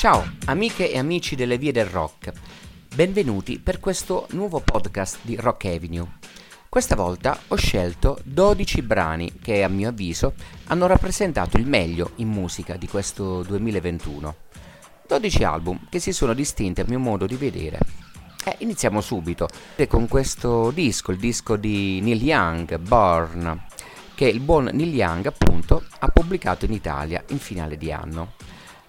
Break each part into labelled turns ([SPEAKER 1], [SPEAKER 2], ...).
[SPEAKER 1] Ciao amiche e amici delle vie del rock, benvenuti per questo nuovo podcast di Rock Avenue. Questa volta ho scelto 12 brani che a mio avviso hanno rappresentato il meglio in musica di questo 2021. 12 album che si sono distinti a mio modo di vedere. Eh, iniziamo subito con questo disco, il disco di Neil Young, Born, che il buon Neil Young appunto ha pubblicato in Italia in finale di anno.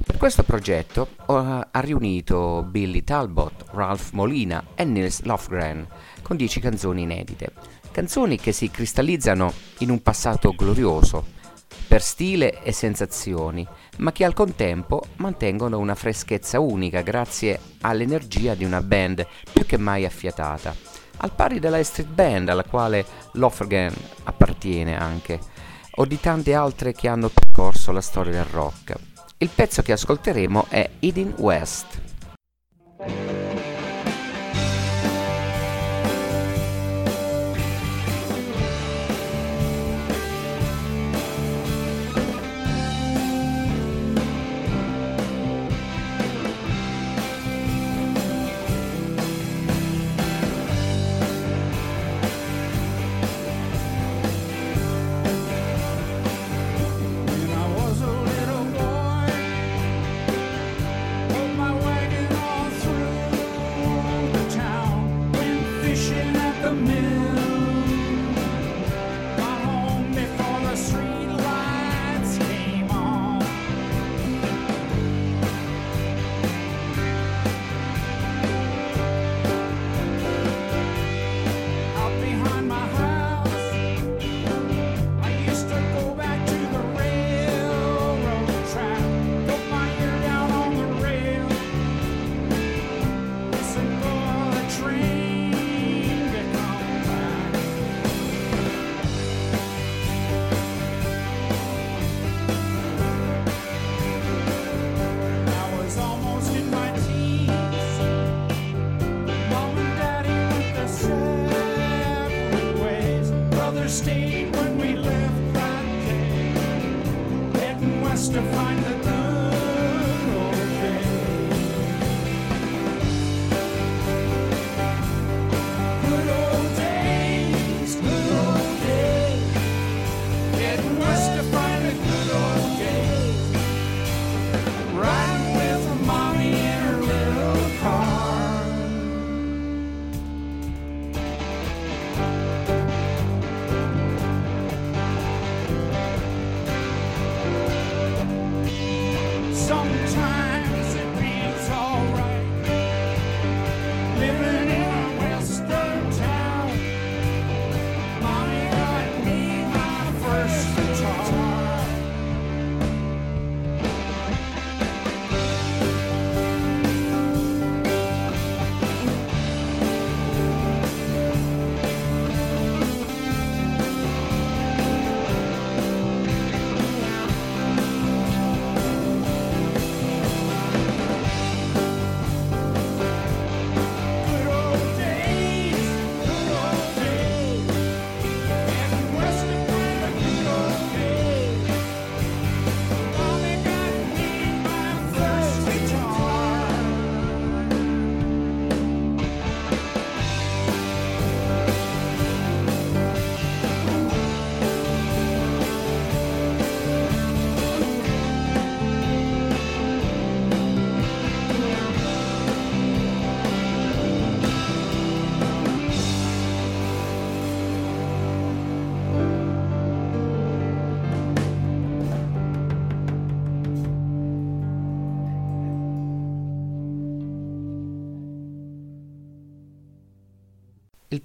[SPEAKER 1] Per questo progetto uh, ha riunito Billy Talbot, Ralph Molina e Nils Lofgren con 10 canzoni inedite. Canzoni che si cristallizzano in un passato glorioso, per stile e sensazioni, ma che al contempo mantengono una freschezza unica grazie all'energia di una band più che mai affiatata, al pari della Street Band alla quale Lofgren appartiene anche, o di tante altre che hanno percorso la storia del rock. Il pezzo che ascolteremo è Eden West.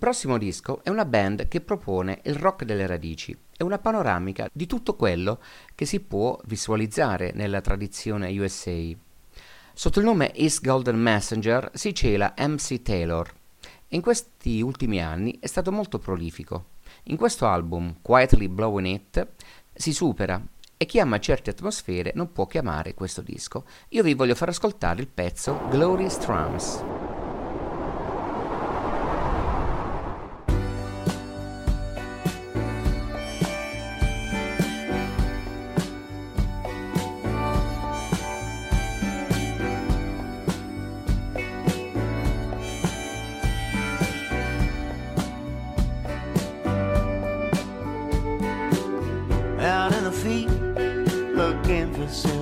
[SPEAKER 1] Prossimo disco è una band che propone il rock delle radici, è una panoramica di tutto quello che si può visualizzare nella tradizione USA. Sotto il nome East Golden Messenger si cela MC Taylor. In questi ultimi anni è stato molto prolifico. In questo album, Quietly Blowing It, si supera e chi ama certe atmosfere non può chiamare questo disco. Io vi voglio far ascoltare il pezzo Glory Strums.
[SPEAKER 2] looking for something.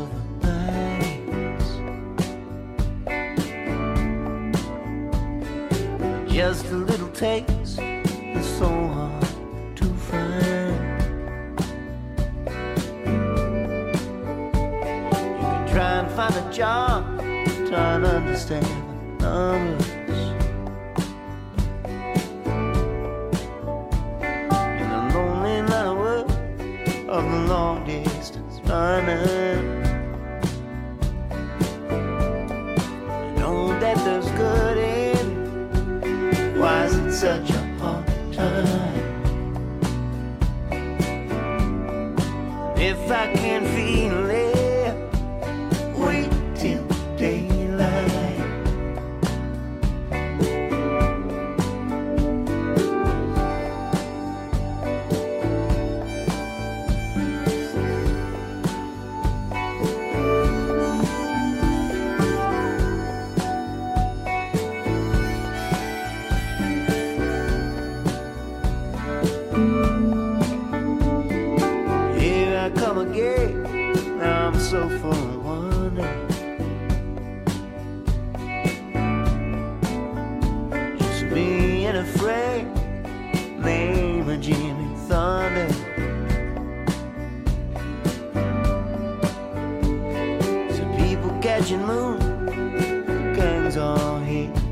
[SPEAKER 1] he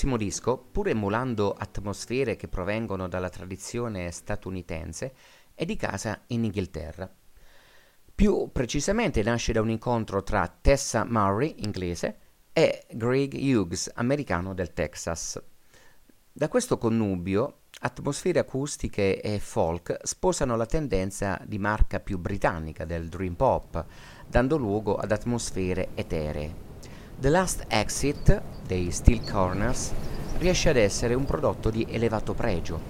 [SPEAKER 1] prossimo disco, pur emulando atmosfere che provengono dalla tradizione statunitense, è di casa in Inghilterra. Più precisamente nasce da un incontro tra Tessa Murray, inglese, e Greg Hughes, americano del Texas. Da questo connubio, atmosfere acustiche e folk sposano la tendenza di marca più britannica del dream pop, dando luogo ad atmosfere eteree. The Last Exit dei Steel Corners riesce ad essere un prodotto di elevato pregio.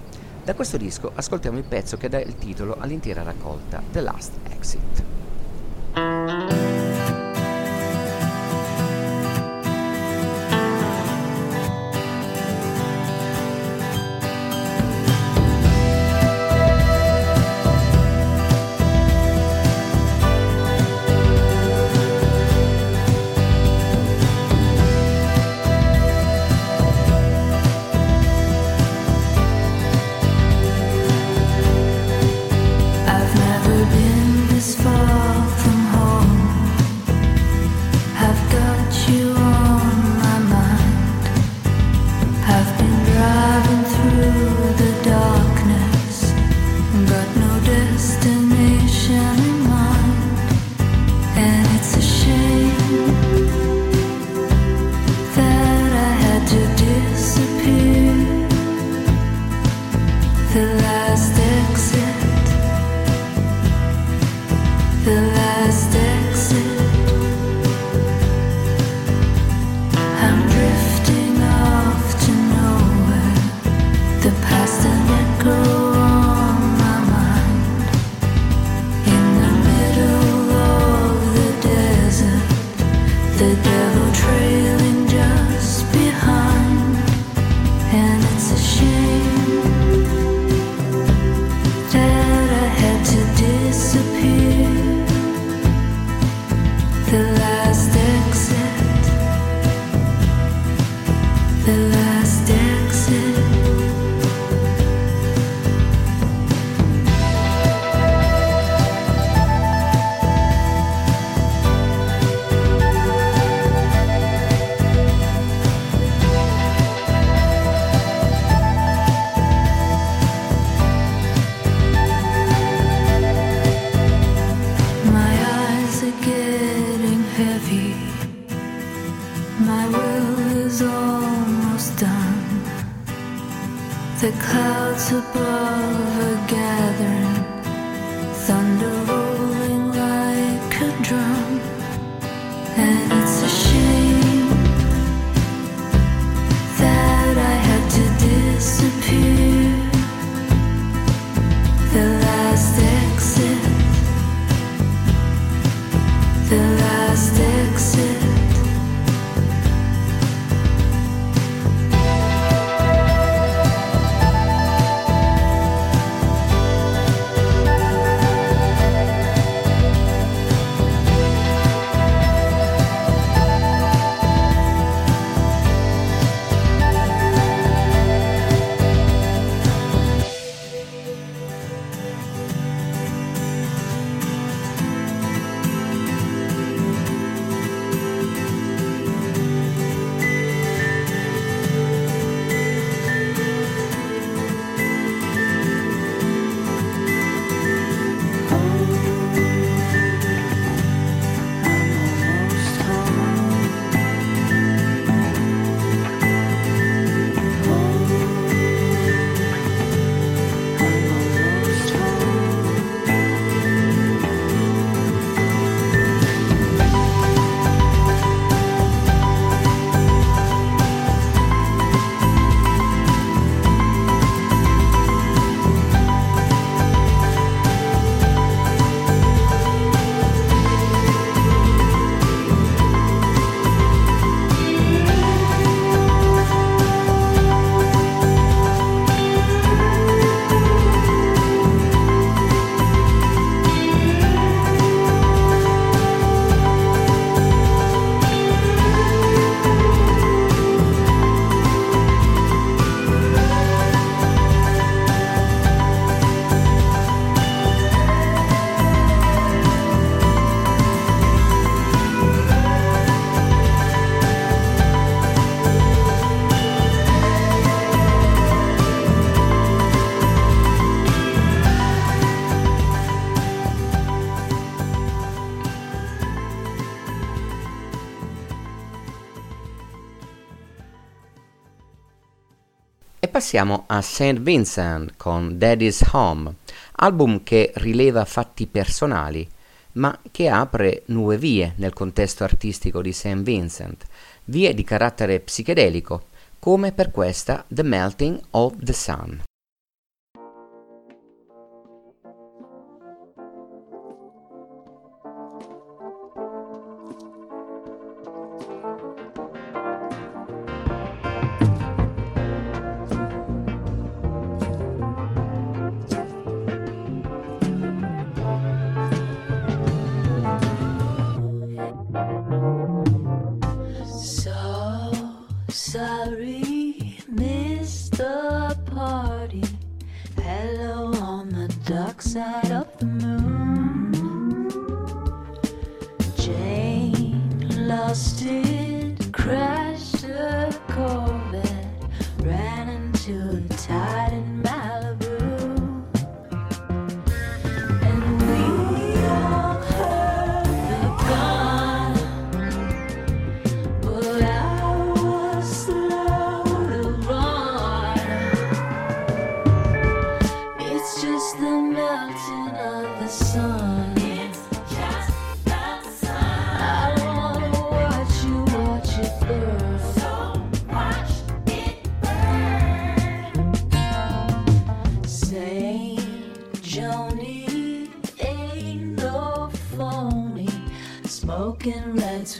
[SPEAKER 1] Da questo disco ascoltiamo il pezzo che dà il titolo all'intera raccolta, The Last Exit. Passiamo a St. Vincent con Daddy's Home, album che rileva fatti personali, ma che apre nuove vie nel contesto artistico di St. Vincent, vie di carattere psichedelico, come per questa The Melting of the Sun.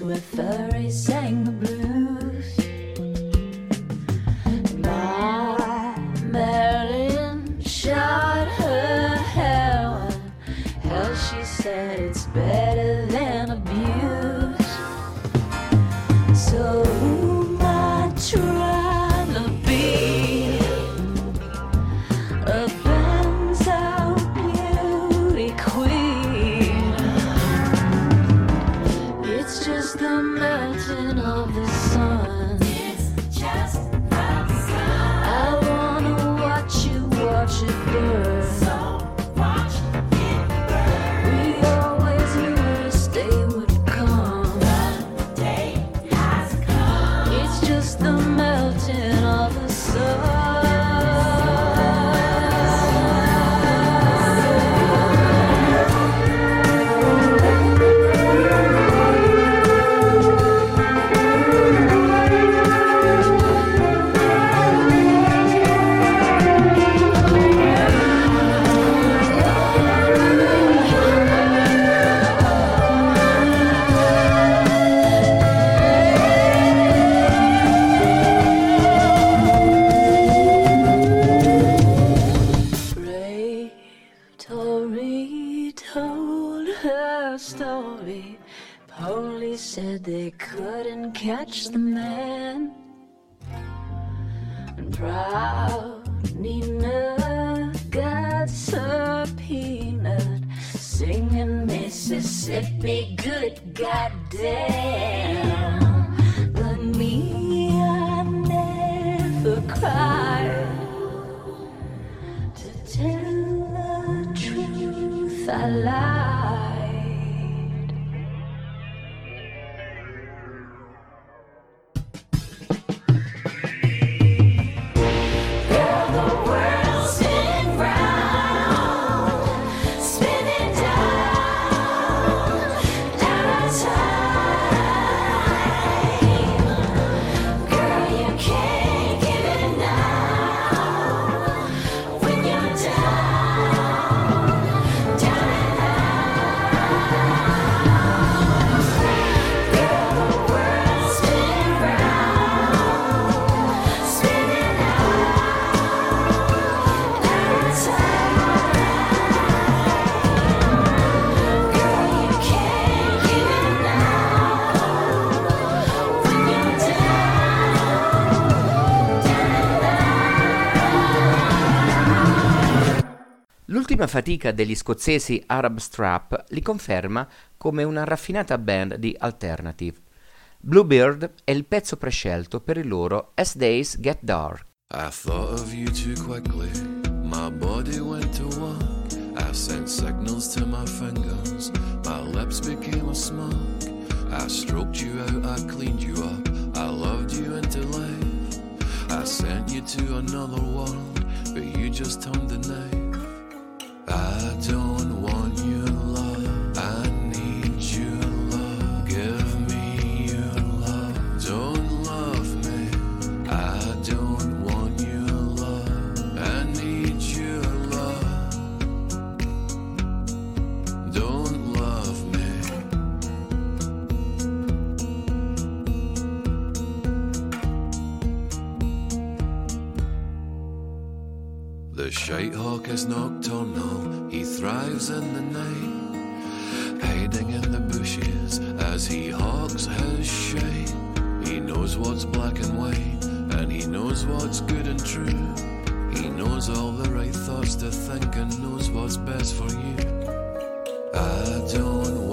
[SPEAKER 3] to a the melting of the sun.
[SPEAKER 1] Fatica degli scozzesi Arab Strap li conferma come una raffinata band di alternative. Bluebird è il pezzo prescelto per il loro As Days Get Dark.
[SPEAKER 4] I thought of you too quickly. My body went to work. I sent signals to my fingers. My lips became a smoke. I stroked you out, I cleaned you up. I loved you into life. I sent you to another world, but you just turned the knife. I The shite hawk is nocturnal, he thrives in the night, hiding in the bushes as he hawks his shite. He knows what's black and white, and he knows what's good and true. He knows all the right thoughts to think and knows what's best for you. I don't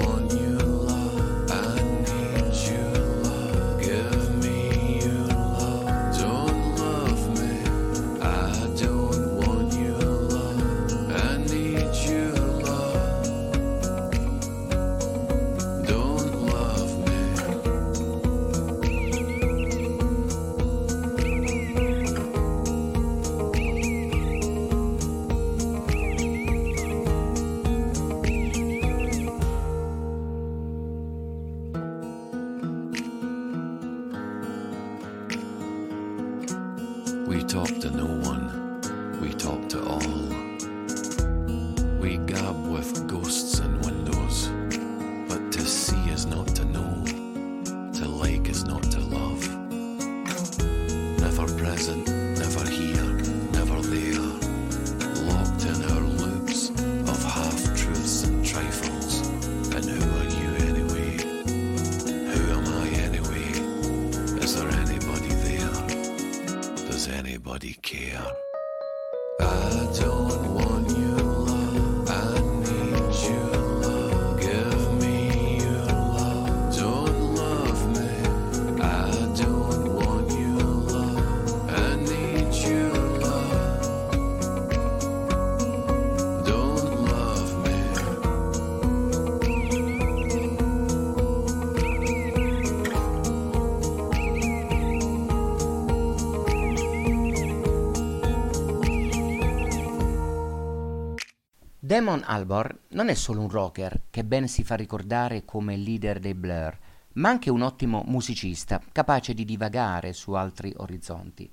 [SPEAKER 1] Damon Albarn non è solo un rocker che ben si fa ricordare come leader dei Blur, ma anche un ottimo musicista, capace di divagare su altri orizzonti.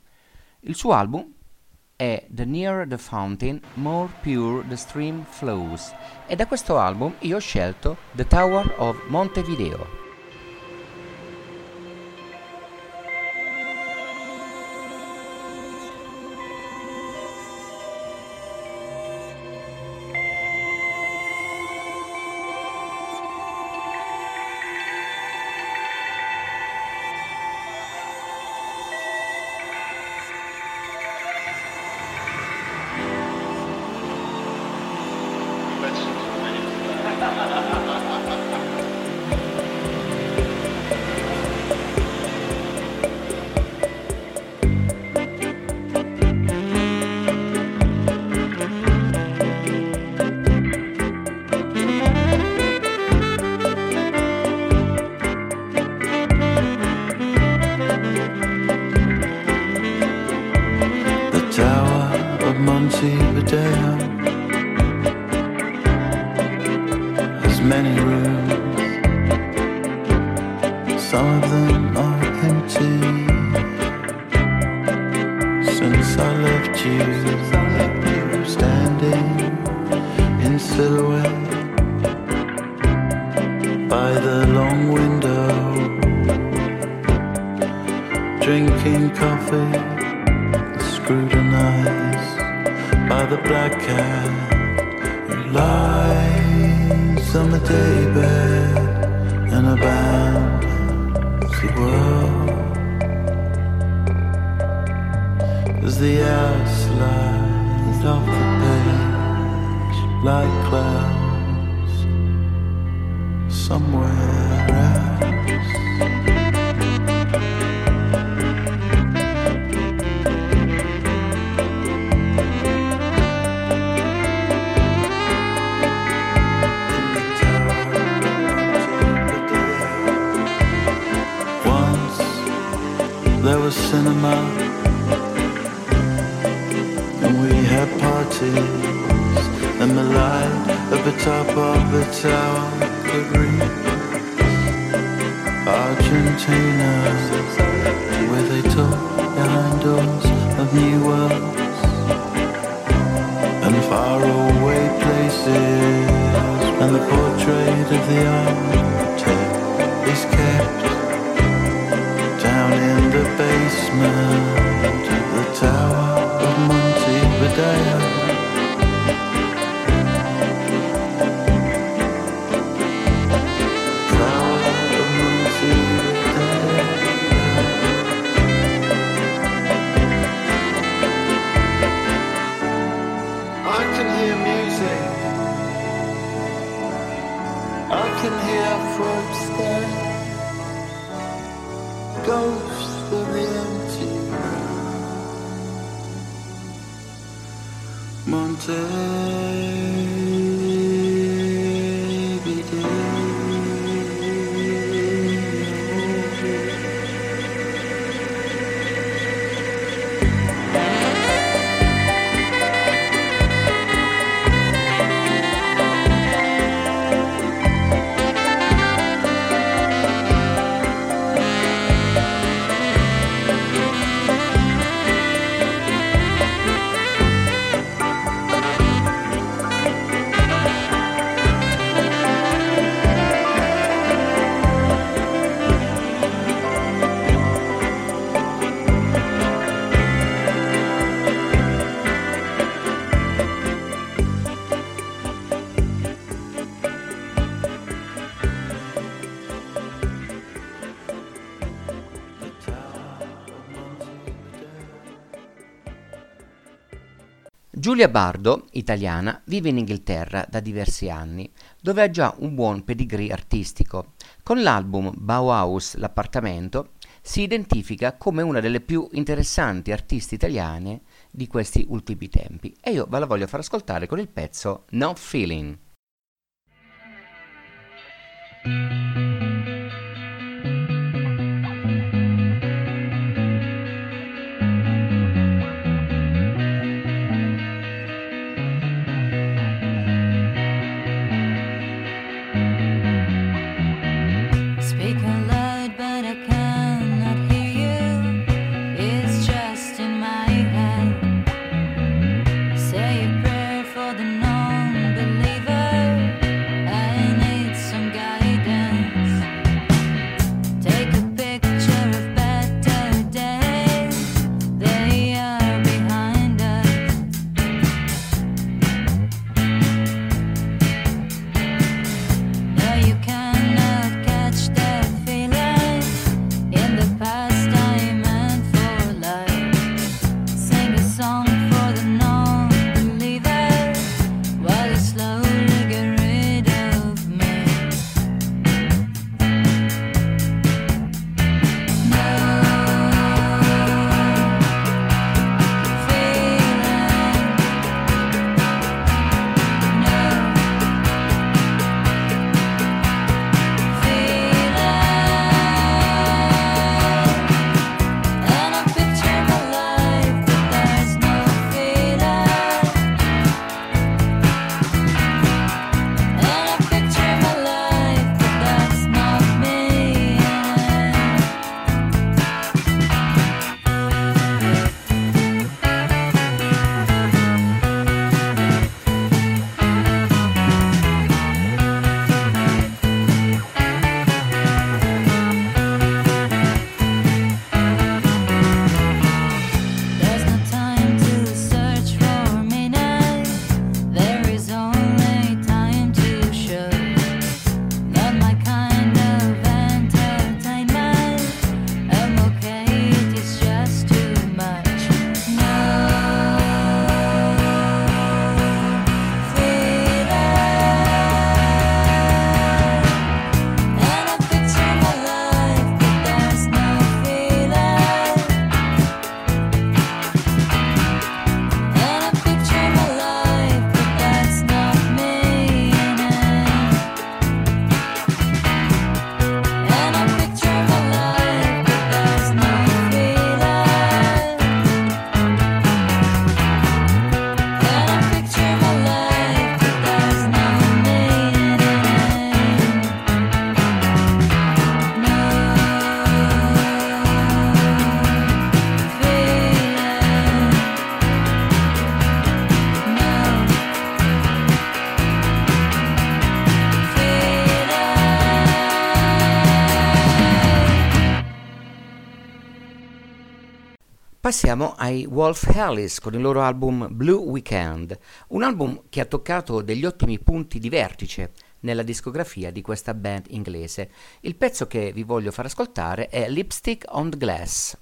[SPEAKER 1] Il suo album è The Nearer the Fountain, More Pure the Stream Flows e da questo album io ho scelto The Tower of Montevideo.
[SPEAKER 5] Drinking coffee, scrutinized by the black cat who lies on the daybed and abandons the world. As the hours slide off the page like clouds somewhere was cinema, and we had parties, and the light at the top of the tower could reach Argentina, where they talk behind doors of new worlds and faraway places, and the portrait of the architect Ghosts of empty. Montevideo.
[SPEAKER 1] Giulia Bardo, italiana, vive in Inghilterra da diversi anni, dove ha già un buon pedigree artistico. Con l'album Bauhaus L'appartamento si identifica come una delle più interessanti artiste italiane di questi ultimi tempi e io ve la voglio far ascoltare con il pezzo No Feeling. Passiamo ai Wolf Alice con il loro album Blue Weekend, un album che ha toccato degli ottimi punti di vertice nella discografia di questa band inglese. Il pezzo che vi voglio far ascoltare è Lipstick on the Glass.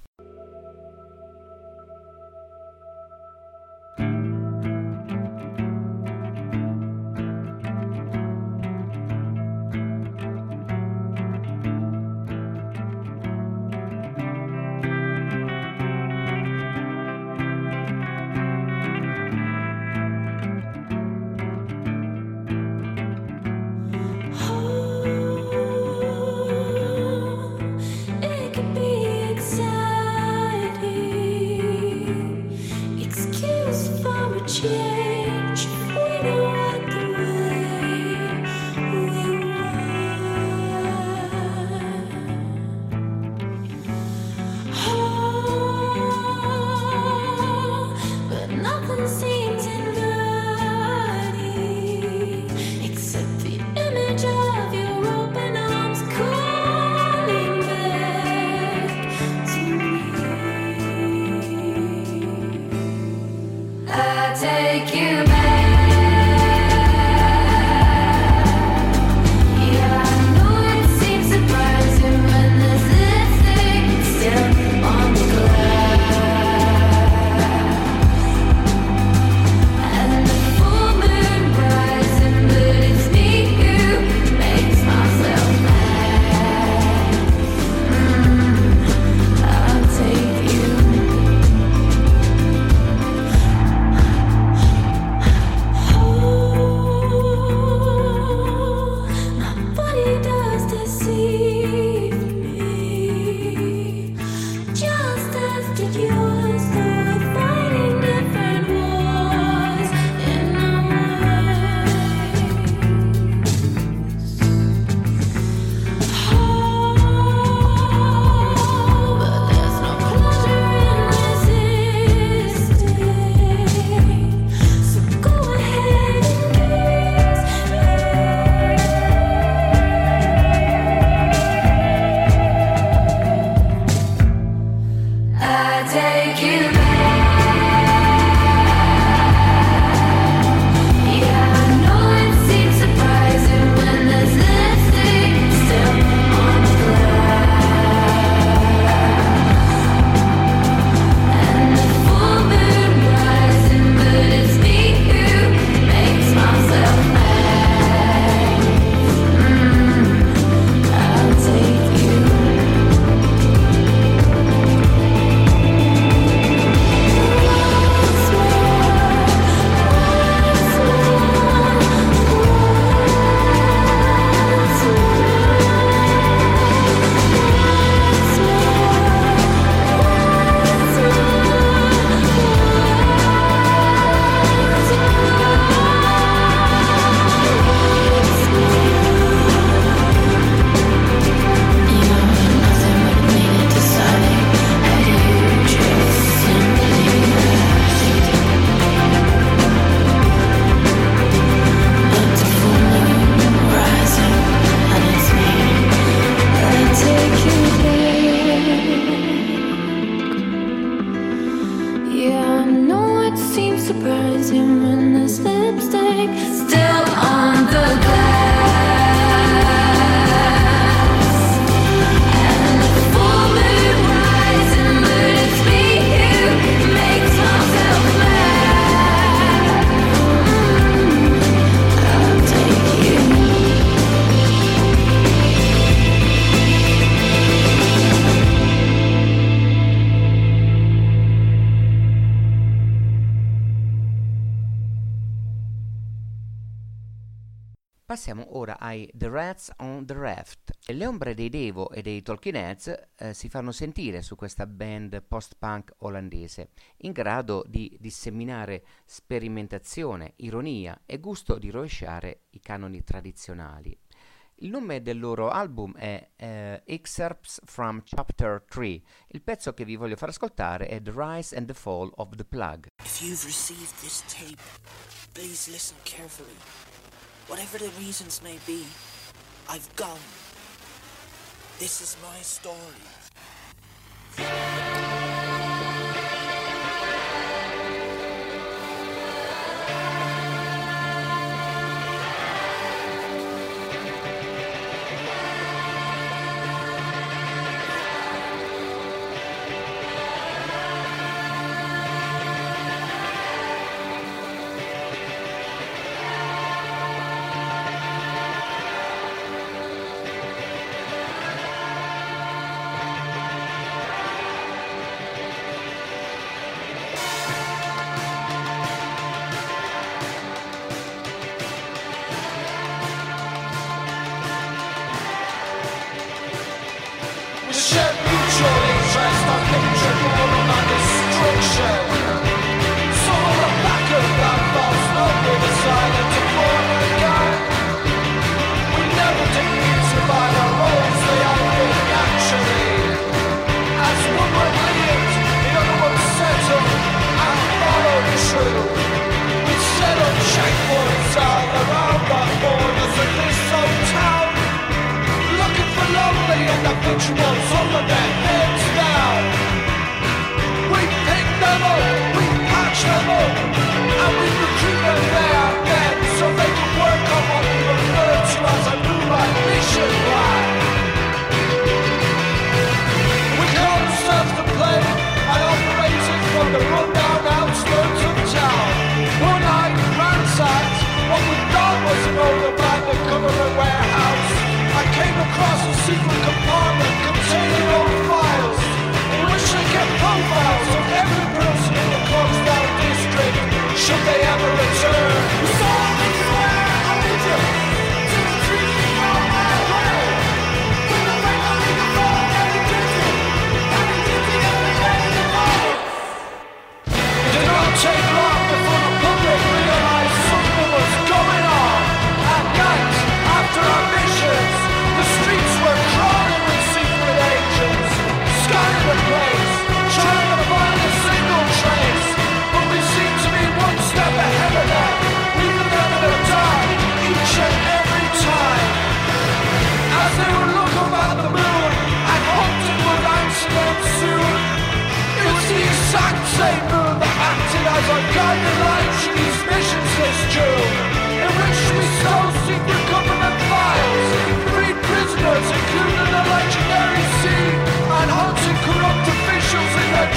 [SPEAKER 3] I take
[SPEAKER 1] Passiamo ora ai The Rats on the Raft. Le ombre dei Devo e dei Talking Heads eh, si fanno sentire su questa band post-punk olandese, in grado di disseminare sperimentazione, ironia e gusto di rovesciare i canoni tradizionali. Il nome del loro album è eh, Excerpts from Chapter 3. Il pezzo che vi voglio far ascoltare è The Rise and the Fall of the Plug.
[SPEAKER 6] If you've received this tape, please listen carefully. Whatever the reasons may be, I've gone. This is my story.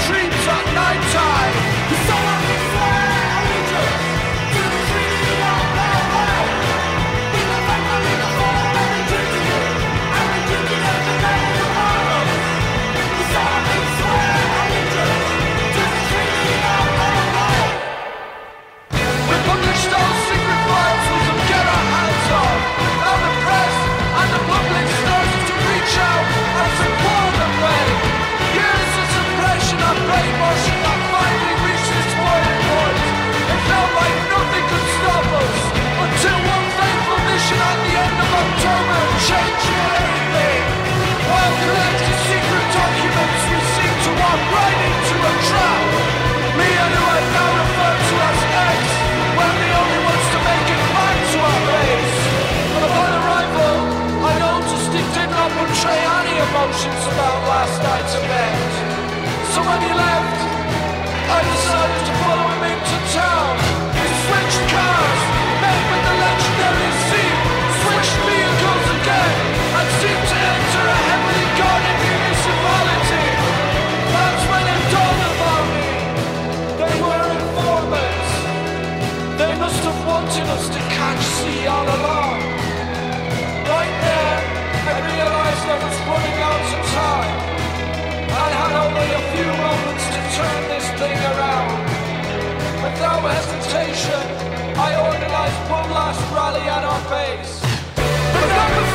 [SPEAKER 7] dreams at night time. About last night's event. So when you left. hesitation, I organised one last rally at our base.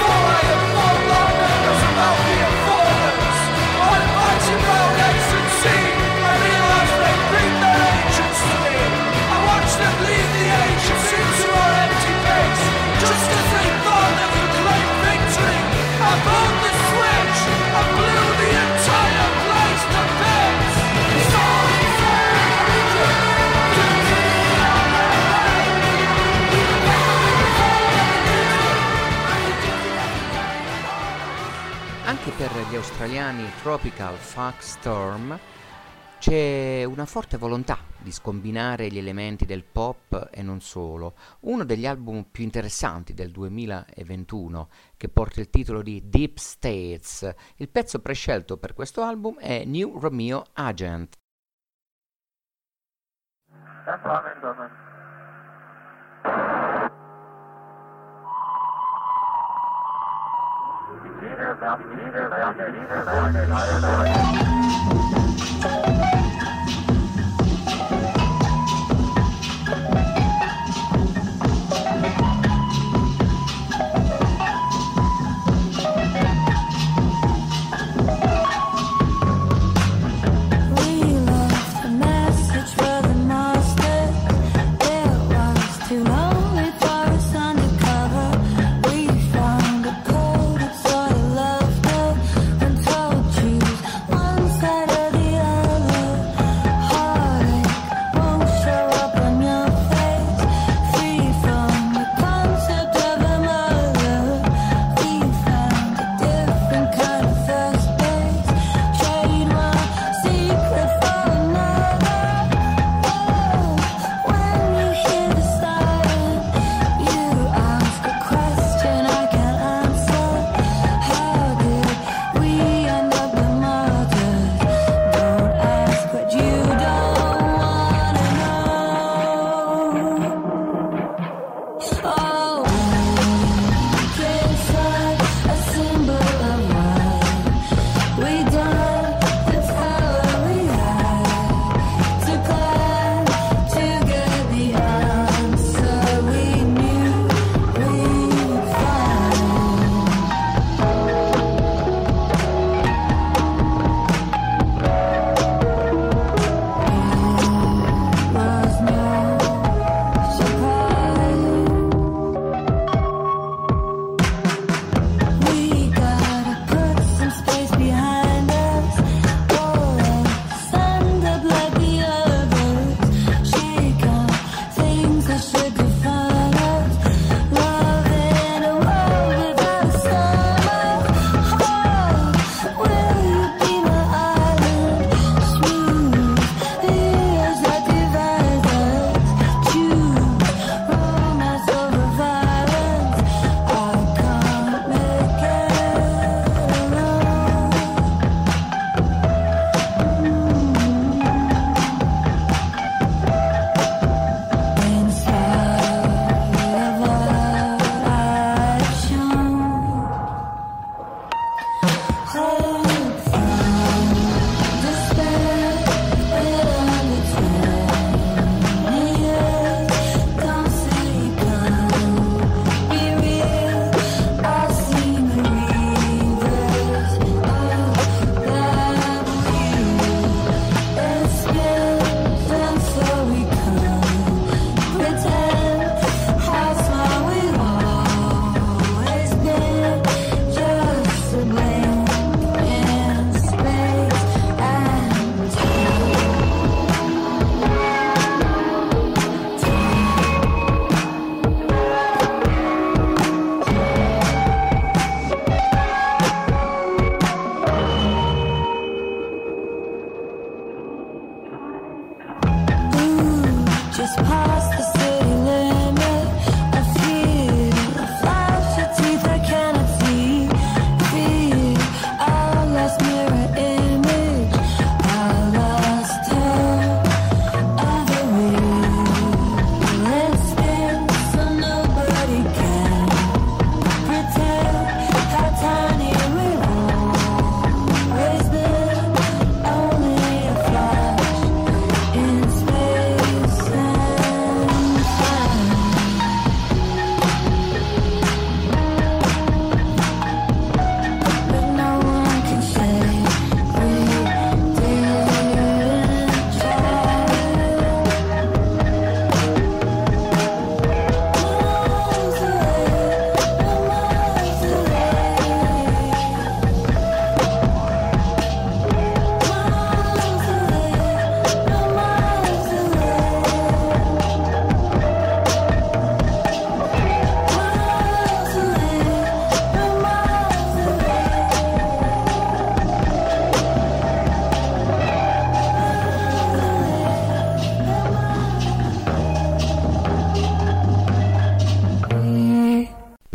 [SPEAKER 1] Tropical Fuck Storm c'è una forte volontà di scombinare gli elementi del pop e non solo. Uno degli album più interessanti del 2021, che porta il titolo di Deep States, il pezzo prescelto per questo album è New Romeo Agent.
[SPEAKER 7] That's all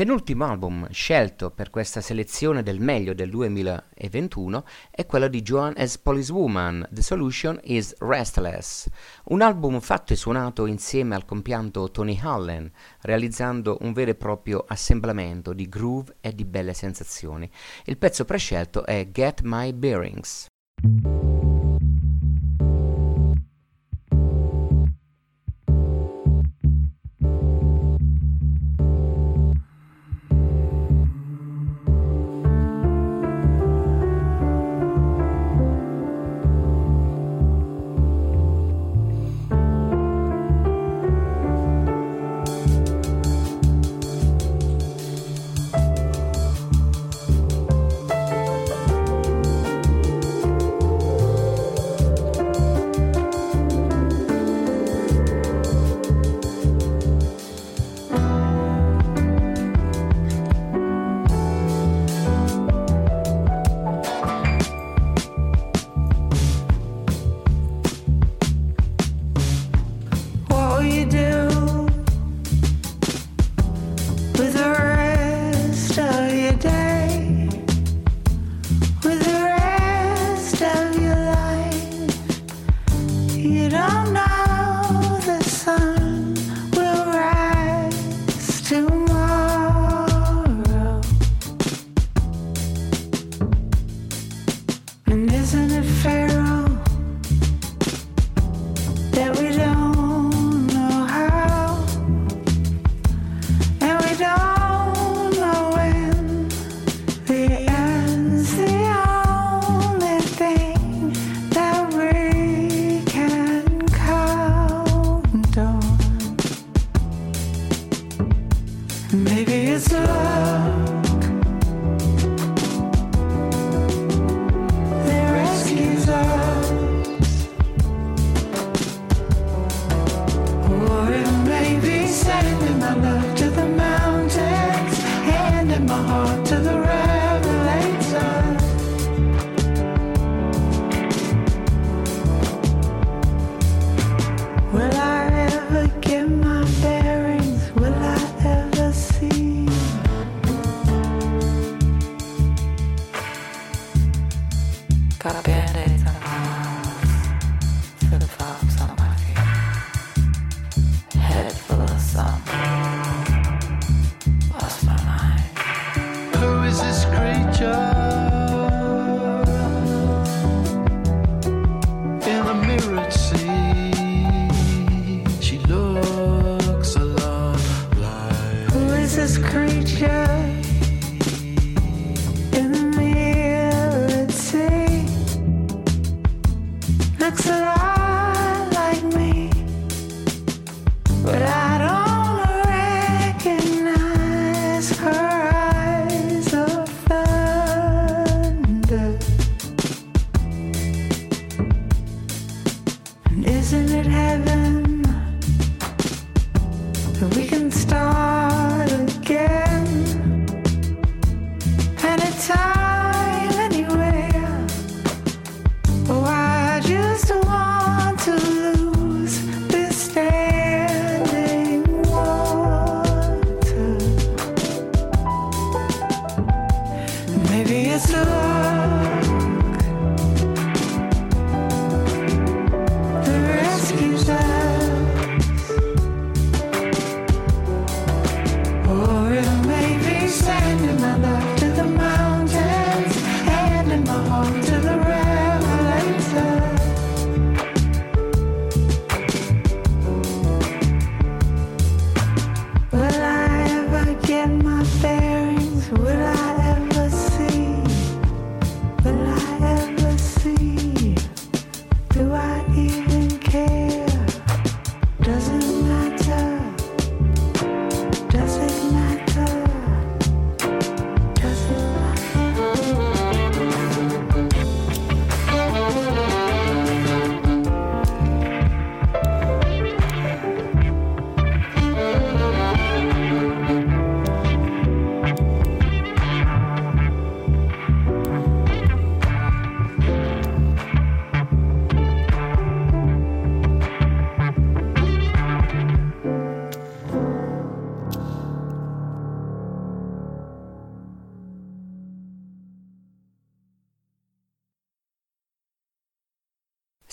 [SPEAKER 1] penultimo album scelto per questa selezione del meglio del 2021 è quello di Joan as Policewoman, The Solution is Restless, un album fatto e suonato insieme al compianto Tony Allen, realizzando un vero e proprio assemblamento di groove e di belle sensazioni. Il pezzo prescelto è Get My Bearings.
[SPEAKER 8] I'm not.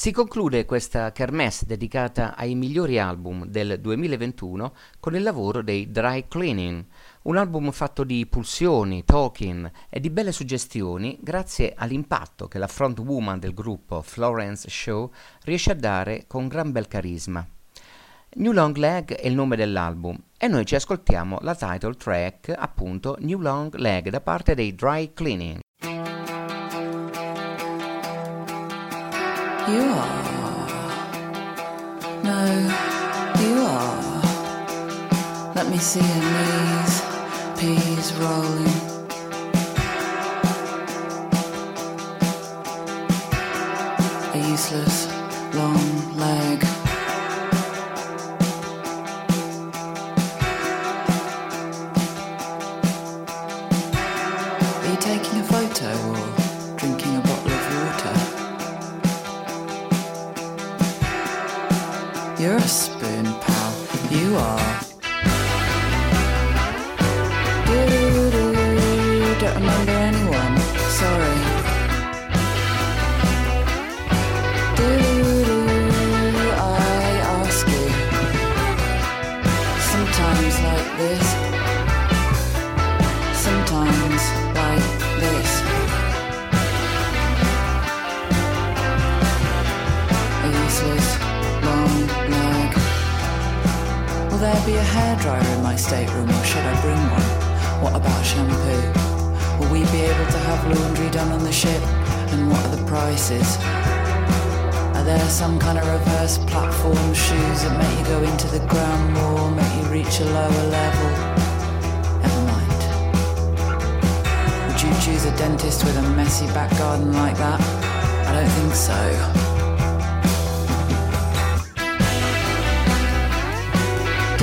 [SPEAKER 1] Si conclude questa kermesse dedicata ai migliori album del 2021 con il lavoro dei Dry Cleaning, un album fatto di pulsioni, talking e di belle suggestioni grazie all'impatto che la frontwoman del gruppo Florence Shaw riesce a dare con gran bel carisma. New Long Leg è il nome dell'album e noi ci ascoltiamo la title track, appunto New Long Leg da parte dei Dry Cleaning.
[SPEAKER 9] You are. No, you are. Let me see your knees, peas rolling. A useless long Will there be a hairdryer in my stateroom or should I bring one? What about shampoo? Will we be able to have laundry done on the ship? And what are the prices? Are there some kind of reverse platform shoes that make you go into the ground more, make you reach a lower level? Never mind. Would you choose a dentist with a messy back garden like that? I don't think so.